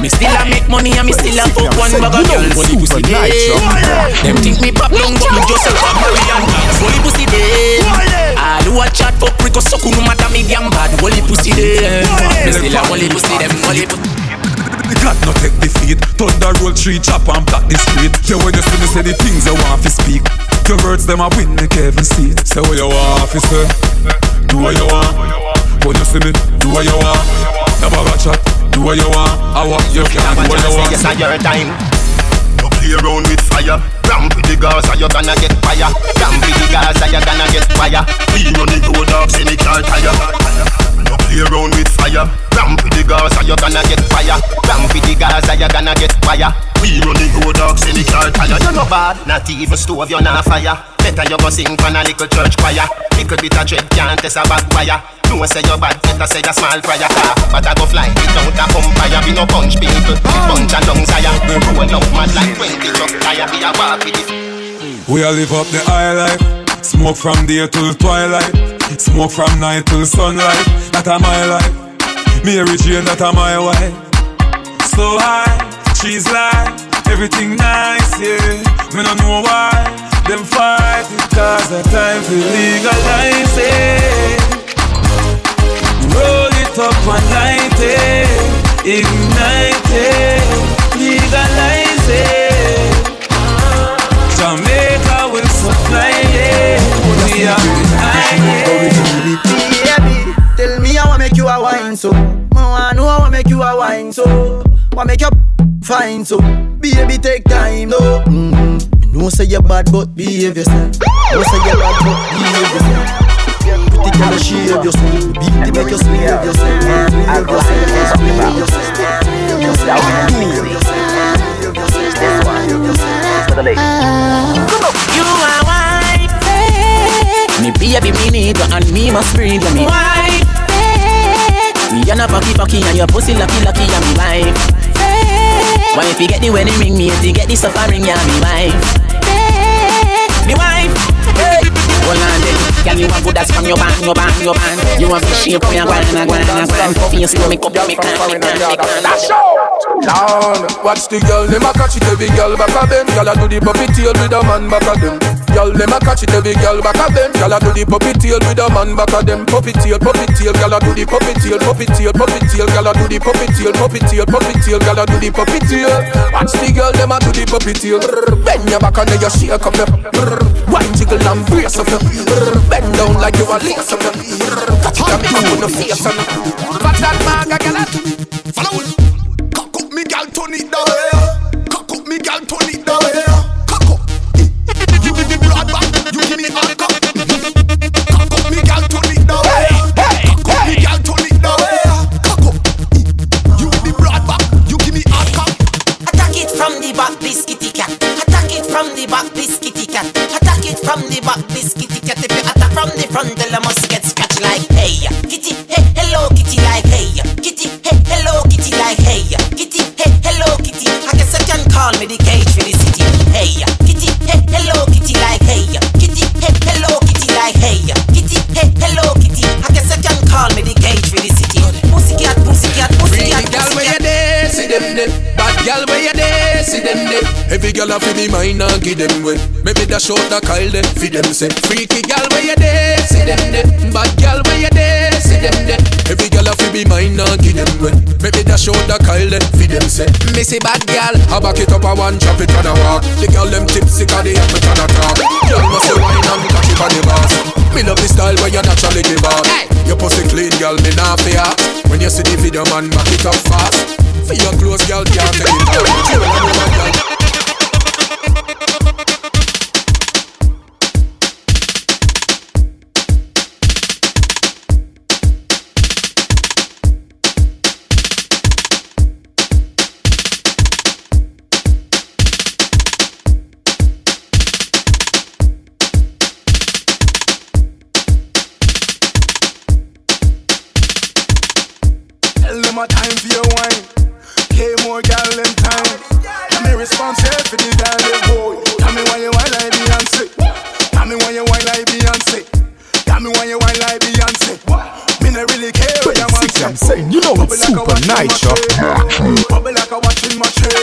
Me still a make money and me still a fuck one bag of girls. Well you pussy dead Them think me pop down but me just a pop Marian Well you pussy dead All who a chat fuck prick or suck no matter me damn bad. Well you pussy dead Me still a well pussy them well you pussy God no take defeat. Thunder roll tree chop and block the street. Yeah when you see me say the things you want to speak. Your words them a win make heaven see Say what you want to say. Do what you want. When you see me do what you want. Never got chat Do what you want. I want you can do what you want. Yes, now your time play around with fire. Ramp with the Gaza, you're gonna get fire. Ramp with the Gaza, you're gonna get fire. We run the road dogs in the car tire. You play around with fire. Ramp with the Gaza, you're gonna get fire. Ramp with the Gaza, you're gonna get fire. We run the road dogs in the car tire. You're not bad, not even stove, you're not fire. Better you go sing for a little church choir. Little bit of dread can't test a bad wire. No say you bad, better say you small fry car. Ah, but I go fly without a umpire. Be no punch people, punch and lungs higher. Roll out mad like 20 truck tire. Be a walk with it. We all live up the high life. Smoke from day till twilight. Smoke from night till sunlight. That a my life. Mary Jane, that a my wife. So high, she's like everything nice, yeah. Me no know why them fight it cause the time to legalize it. Roll it up and light it, ignite it, legalize it. Jamaica will supply it. We are. Baby, tell me how I make you a wine so. I know how I make you a wine so. Wanna make you fine so. Baby, take time though. Mm-hmm. Me know say you bad, but behave yourself. Know say you bad, but behave yourself. Pretty girl, shave yourself. Beat it, make you slave yourself. Slave yourself. Slave yourself. Slave You are wife, Me baby, me need you and me must breathe you me. wife, Me and a fucky fucky and your pussy lucky lucky and me wife. Why if you get the wedding ring, me if you get the suffering, yeah, me wife. Me wife. Hey. Hold on then, girl, you want good as from your band, your band, your band. You want to shape for your guana, guana, guana. Coffee and slow, make up, make up, make up, make up. Down, watch the girl, them a catch it every girl back of them. Girl a do the puppy tail with a man back of them. Girl, them a catch it every girl back of them. Girl a do the puppy tail with a man back of them. Puppy tail, puppy tail, girl a do the puppy tail, puppy tail, puppy tail. Girl a do the puppy tail, puppy tail, puppy tail. Girl a do the puppy tail. Watch the girl, them a do the puppy tail. Bend your back and then you shake up your. Wine jiggle and brace up your. Bend down like you a lace up your. Catch it and make up on the face and. Fat that bag, girl. Follow it. A fi be mine and give them way. Maybe dash out the Kyle there, fi them say. Freaky girl where you there, see them there. Bad girl where you there, see them there. Every girl a fi be mine and give them way. Maybe dash out the Kyle there, fi them say. Me say bad girl, I back it up a one chop it on a walk. The girl them tipsy 'cause they have me tryna talk. Girl must say wine and catch it on the boss. Me love the style where you naturally give up. Your pussy clean, girl, me not fear. When you see the video, man, back it up fast. For your clothes, girl, can't take it off. Wine like Beyonce. Tell me why you wine like Beyonce. Me not really care what your man say. I'm saying, you know it's super nice, yo. Bubble like a machine. Bubble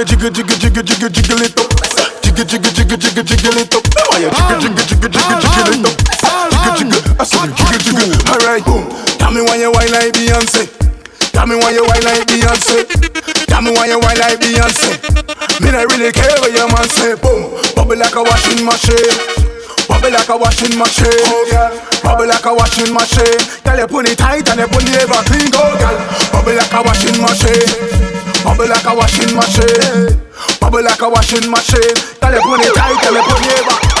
you jiggle, jiggle, jiggle, jiggle, jiggle it up. Jiggle, jiggle, jiggle, jiggle, jiggle it up. Why you jiggle, jiggle, jiggle, jiggle, jiggle it up. Jiggle, jiggle. I said jiggle, jiggle. Alright, boom. Tell me when you wine like Beyonce. Tell me why you wine like Beyonce. Tell me why you wine like Beyonce. Me not really care what your man say. Boom, bubble like a washing machine. Bubble like a washing machine. Oh, yeah. Bubble like a washing machine. Girl, you put it tight and you put it ever clean. Go, girl. Bubble like a washing machine. Bubble like a washing machine. Bubble like a washing machine. Tell you put it tight, tell you put it back.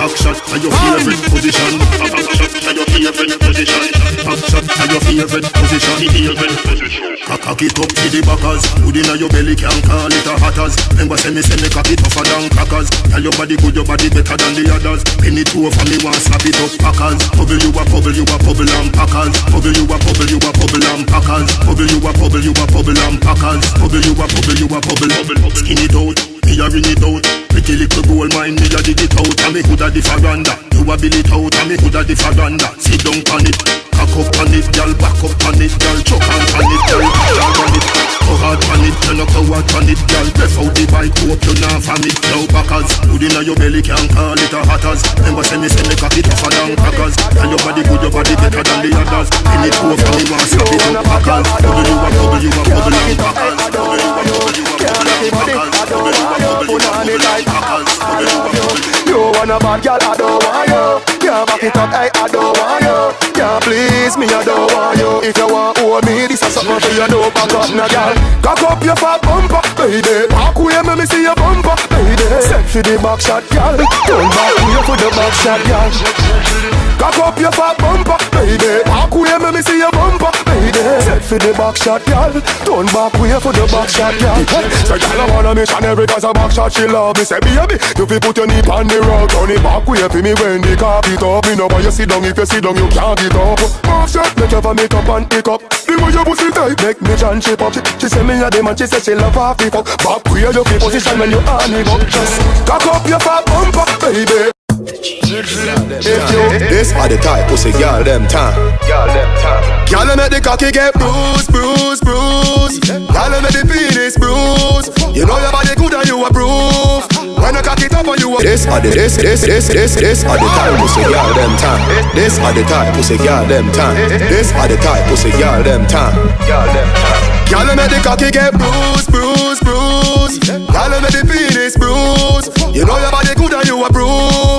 Back shot to your favorite position. Back shot to your favorite position. Back shot to your favorite position. Favorite position. Cock it up to the backers. Good inna your belly can call it a hatters. Remember say me say me cock it tougher than crackers. Tell your body good, your body better than the others. Pin it over me want slap it up packers. Bubble you a bubble, you a bubble and packers. Bubble you a bubble, you a bubble and packers. Bubble you a bubble, you a bubble and packers. Bubble you a bubble, you a bubble. Skin it out, me a ring it out. Pretty little gold mine, me a dig it out. And me coulda the faranda. You a bill it out, and me coulda the faranda. Sit down on it, cock up on it, girl, back up on it, girl, choke on on it, girl, down on it. Go hard on it, you know go hard on it, girl. Left out the bike, hope you from it. Now backers, good inna your belly, can't call it a hatters. Remember say me say me cock it tougher than crackers. Tell your body good, your body better than the others. Pin it over, me want slap it up, packers. Bubble you a bubble, you a bubble and packers. Bubble you a bubble, you bubble and packers. Bubble you a bubble, you a bubble and packers. Bubble you. You want a bad girl, I don't want you. Can't back it up, I don't want you. Can't please me, I don't want you. If you want hold me, this is something for you, don't back up, now, girl. Cock up your fat bumper, baby. Walk away, me me see your bumper, baby. Set for the back shot, girl. Don't back away for the back shot, girl. Cock up your fat bumper, baby. Walk away, me me see your bumper, baby. Set for the back shot, girl. Don't back away for the back shot, girl. So girl, I wanna missionary cause a back shot she love me. Say baby, you fi put your knee on the rug, turn it back way for me when the carpet up. Me know why you sit down if you sit down you can't get up. Back shot, make you vomit up and pick up. The way your pussy tight, make me jam shape up. She, she say me a dem and she say she love half the fuck. Back way you fi position when you on it. Just cock up your fat bumper, baby. If you this are the type pussy girl them time. Girl them time. Girl make the cocky get bruised, bruised, bruised. Girl make the penis bruised. You know your body good and you approve. When I cock it up and you a this are the this this this this this are the type pussy girl them time. This are the type pussy girl them time. This are the type pussy girl them time. Girl them time. Girl make the cocky get bruised, bruised, bruised. Girl make the penis bruised. You know your body good and you approve.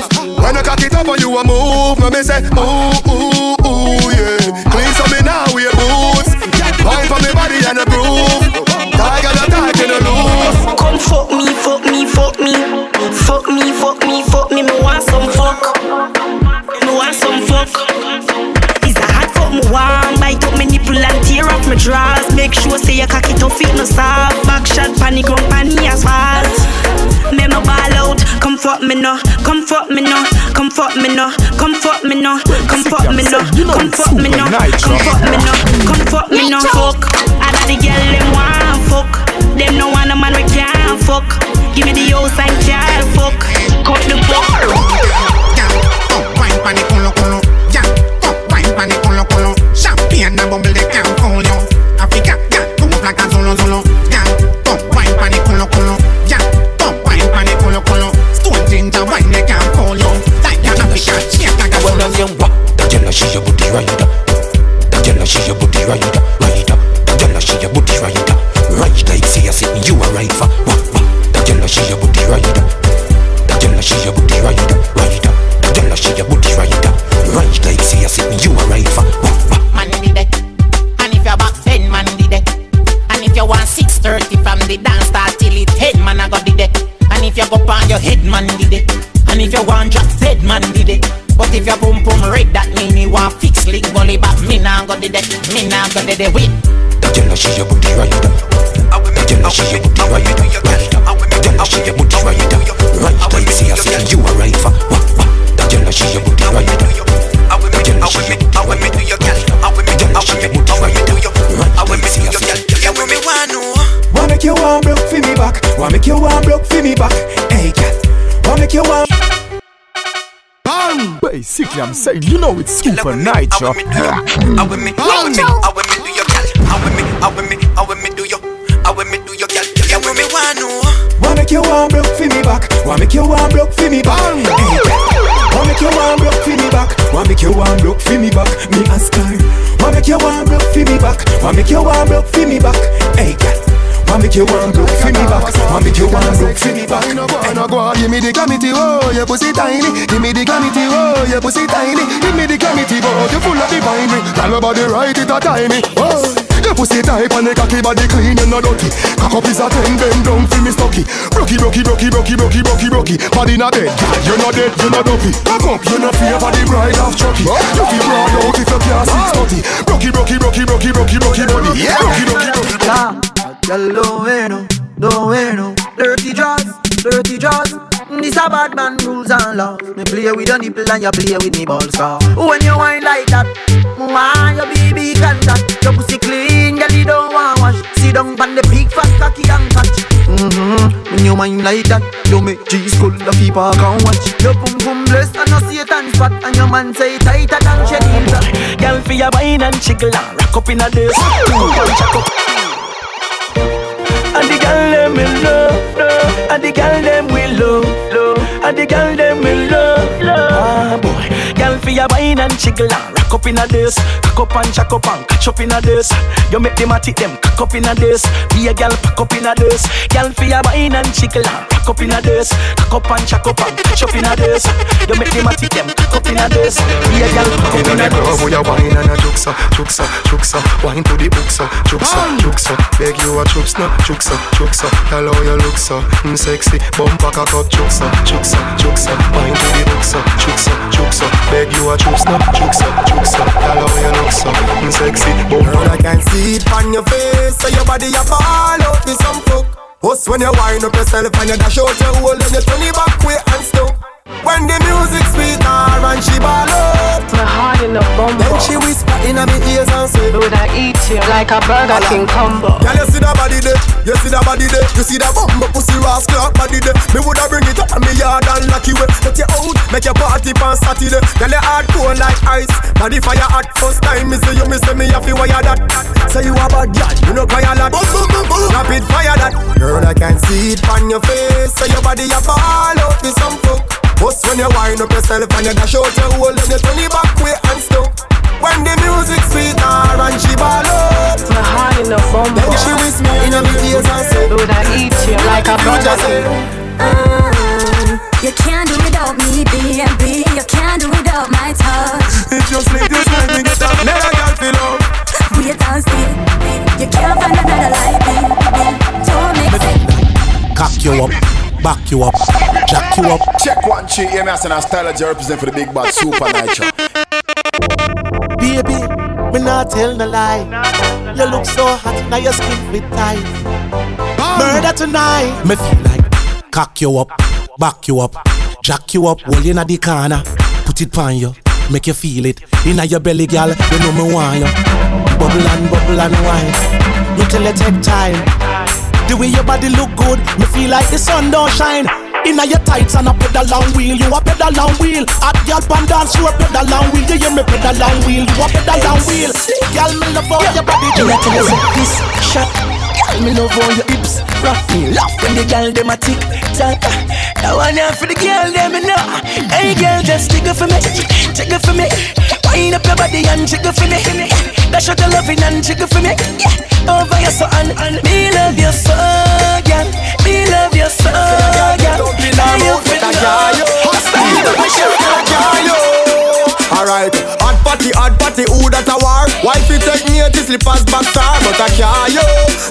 When I cock it up and you a move, no me say ooh ooh ooh yeah. Clean some me now your boots. Wine for me body and a groove. Tiger the tiger no lose. Come fuck me, fuck me, fuck me, fuck me, fuck me, fuck me. Me want some fuck. Me want some fuck. Is a hot fuck me want bite up me nipple and tear off my drawers. Make sure say you cock it up, fit no soft. Back shot, panic ground, pan fuck me no, come fuck me no, come fuck me no, come fuck me no, come fuck me no, come fuck me no, come fuck me no, come fuck me no, fuck. I got the girl them want fuck, them no want a man we can't fuck. Give me the house and can't fuck, gallita they win. Angela, she your booty right up. Angela, she your booty right up. Angela, she your booty right up. Right up, see, I see you a right for. Angela, she your booty right up. Angela, she your booty right up. Angela, she your booty right up. Right up, you see, I see you. Yeah, me want you, Wanna make you one broke for me back. Wanna make you one broke for me back. Hey, cat. Wanna make you one. Basically, I'm saying you know it's Supa Nytro. I will me, I will me, I Wanna make you warm broke for me. Hey. Wanna make you warm broke for me back. Wanna make you warm broke for me back. Me ask her. Wanna make you warm broke for me back. Wanna make you warm broke for me back. Hey, girl. Wanna make you warm broke for me back. Wanna make you warm broke for me back. No go on, no go on. Give me the glamity, oh, your pussy tiny. Give me the glamity, oh, your pussy tiny. Give me the glamity, oh, you full of divine. Tell nobody right, it a timey. Oh, pussy tight and the cocky body clean and not dirty. Cock up is a ten, bend down for me stop broke Broke broke broke broke broke broke broke Body not dead, you're not dead, you're not dopey Cock up, you're not fear for the bride of Chucky You feel broad out if you can't six thirty Broke broke broke broke broke broke body Broke broke broke Nah, girl don't wear no, don't no Dirty jaws, dirty jaws this a bad man rules and laws. Me play with your nipple and you play with me balls. So when you whine like that, why your baby can contact? Your pussy clean, girl you don't want wash. Sit down on the big fat cocky and catch. Mm-hmm. When you whine like that, you make G school the people can watch. Your pum pum blessed and no Satan spot, and your man say tighter than Shedin. Girl for your wine and and rock up in a this. And the girl them will love, love. And the girl them will love, love. And the girl them will love, love. Ah boy, for your wine and jiggle and rock up in a this. Cock up and jack up and catch up in a this. You make them at it them cock up in a this. Be a girl pack up in a this. Girl for your wine and jiggle and rock up in a this. Cock up and jack up and catch up in a this. You make them at it them cock up in a this. Be a girl pack up in a this. Love you wine and a juksa, juksa, juksa Wine to the booksa, juksa, juksa Beg you a chups no, juksa, juksa Tell how you look so, mm, sexy Bumper cock up, juksa, juksa, juksa Wine to the booksa, juksa, juksa Beg you a chups no, juksa, juksa Tell how you look so, mm, sexy. Bumper Girl, I can see it on your face So your body a ball out with some fuck. Us when you wind up yourself and you dash out your hole Then you turn it back way and stuck. When the music sweet and she ball up heart in a bumble Then she whisper in my ears and say Would I eat you like a Burger King combo. Girl you see that body there, you see that body there? You see that bumbo pussy rascal body there? Me woulda bring it up in me yard and lock you away Let you out, make your party on Saturday. Girl you hard cold like ice. Body fire hot first time. Me see you, me say me have to wire that Say you a bad girl, you know cry a lot. Rapid fire that. Girl I can see it on your face. Say your body a fall out with some fuck Bust when you wind up yourself and you dash out your hole Then you turn it back way and stuck When the music sweet her and she ball up My heart in a bumble Then she whisper in my ears and say Would I eat you like a Burger King You can't do without me, baby. You can't do without my touch. It just like this make me get up Let a girl feel up Wait and see. You can't find another like me. Don't make sense. Cock you up, back you up, jack you up. Check one, two, hear me as an astrology represent for the big bad Supa Nytro. Baby, me not tell no lie. You look so hot, now your skin fit tight. Murder tonight. Me feel like cock you up, back you up, jack you up, hold you in the corner, put it on you, make you feel it. Inna your belly, girl, you know me want you. Bubble and bubble and wine. Me tell you take time. The way your body look good, me feel like the sun don't shine. Inna your tights and a pedal long wheel, you a pedal long wheel. Hot girl pan dance, you a pedal long wheel. You hear me pedal long wheel, you a pedal long wheel. Girl, me love how your body do. You this shot Girl, me love how your hips rock me Love when the girl dem a tick tock That one here for the girl dem me know Hey girl, just jiggle for me, jiggle for me Wind up your body and jiggle for me. Dash out your loving and jiggle for me. Yeah. Over your so and and me love you so, girl Me love you so, girl Now you fit Alright, hot party, hot party, who that a war? Wife you take me to slippers back star, but I can't.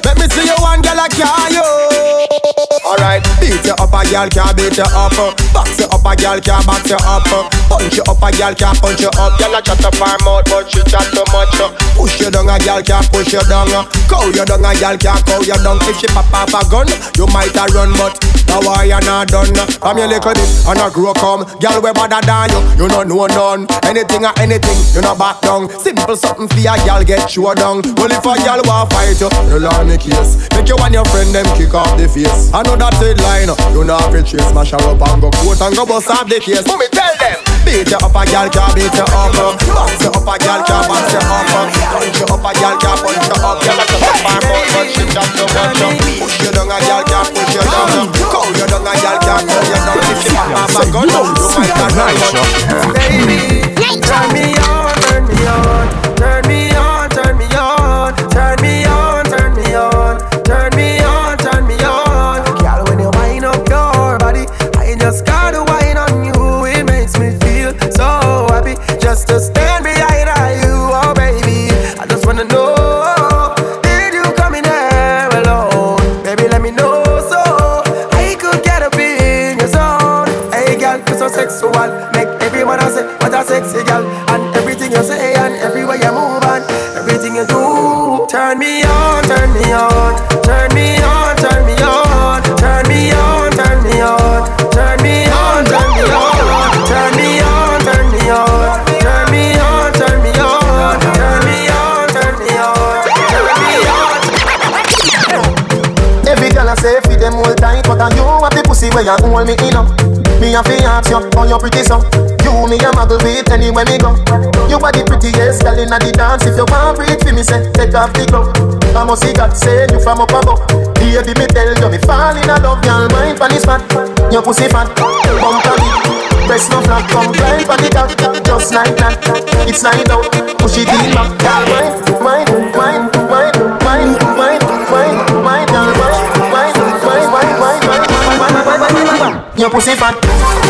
Let me see you one girl I can't. Alright, beat you up a girl can't beat you up. Box you up a girl can't box you up. Punch you up a girl can't punch you up. Girl a chat up her mouth, but she chat too much. Push you down a girl can't push you down. Cow you down a girl can't cow you down. If she pop off a gun, you might a run, but now why you not done? From your little bit and a grow come, girl we better than you. You don't know none. Anything or anything, you not back down. Simple something for a girl get show down. Well if a girl want fight you, you on the case. Make you and your friend them kick off the face. I know that headline, you know if you chase, smash her up and go quote and go bust off the case. Mommy tell them. Beat you up a girl can't beat you up. Box you up a girl can't box you up. Punch you up a girl can't punch you up. Girl a shut up her mouth but she chat too much. Push you down a girl can't push you down. Cow you down a girl can't cow you down. If she pop off a gun, you might a run. Baby, turn me on, turn me on, the where you hold me in. up. Me a fi ask you, how you pretty so? You me a muggle with anywhere me go. You are the prettiest girl inna the dance. If you want breathe for me, say take off the glove. I must see God say you from up above. Baby, me tell you, me fall in love, girl. Mind pon the spot, your pussy fat, bump on it. Breast no flat, come grind pon the top, just like that. It's night out, push it in back, girl. Mind, mind, you pussy fat.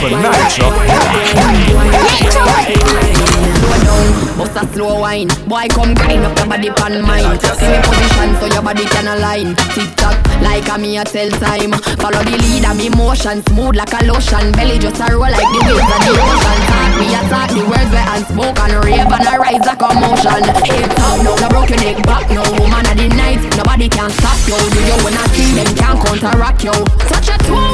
Wine, wine. Bust a slow wine, boy come grind up your body pan mine. See me position so your body can align. Tick tock like a me a tell time. Follow the lead of me motion, smooth like a lotion. Belly just a roll like the waves of the ocean. Talk we attack the words where and rave and a rise a commotion. Head up now, no broke your neck back now. Woman of the night, nobody can stop you. Do you wanna see them can't counteract you? Touch a toe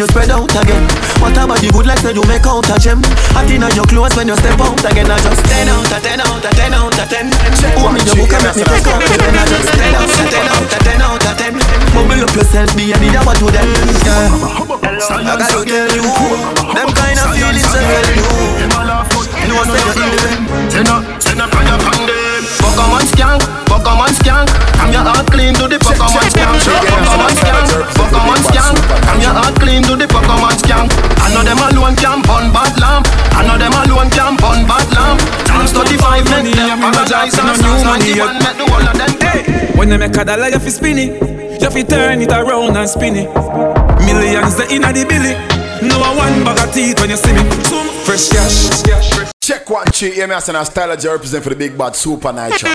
you spread out again. What about the good like say you make out a gem. Hot in your clothes when you step out again. I just 10 out 10 out 10 out of 10 Oh me your book and make me take out the pen I just 10 out 10 out 10 out 10 Bubble up yourself me and the what to them yeah. I gotta tell you Them kind of feelings I tell you You know say you're independent. Send Pokemon skank, Pokemon skank I'm your heart clean to the Pokemon skank Pokemon skank, Pokemon skank I'm your heart clean to the Pokemon skank I know them alone can burn bad lamp. I know them alone can burn bad lamp. Times 35 make them paradise and stars 91 make the whole of them When you make a dollar, you fi spin it. You fi turn it around and spin it. Millions the inna the billy. No one bag of teeth when you see me. Some fresh cash. Check one cheat, yeah, me as a style of represent for the big bad Supa Nytro.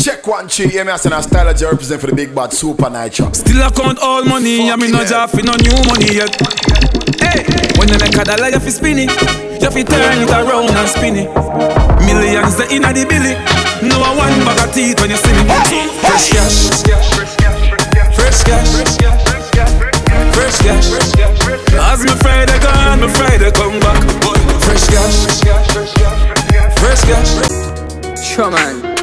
Check one cheat, yeah, me as a style of represent for the big bad Supa Nytro. Still I count all money, I mean no job fi no new money yet. Hey, when you make a dollar, you fi spin it. You fi turn it around and spin it. Millions the inna the billy. No one bag of teeth when you see me. Some fresh cash. Fresh cash. Fresh cash. fresh cash. As me afraid I gone, me afraid I come back. Fresh cash. fresh cash. Sure, man.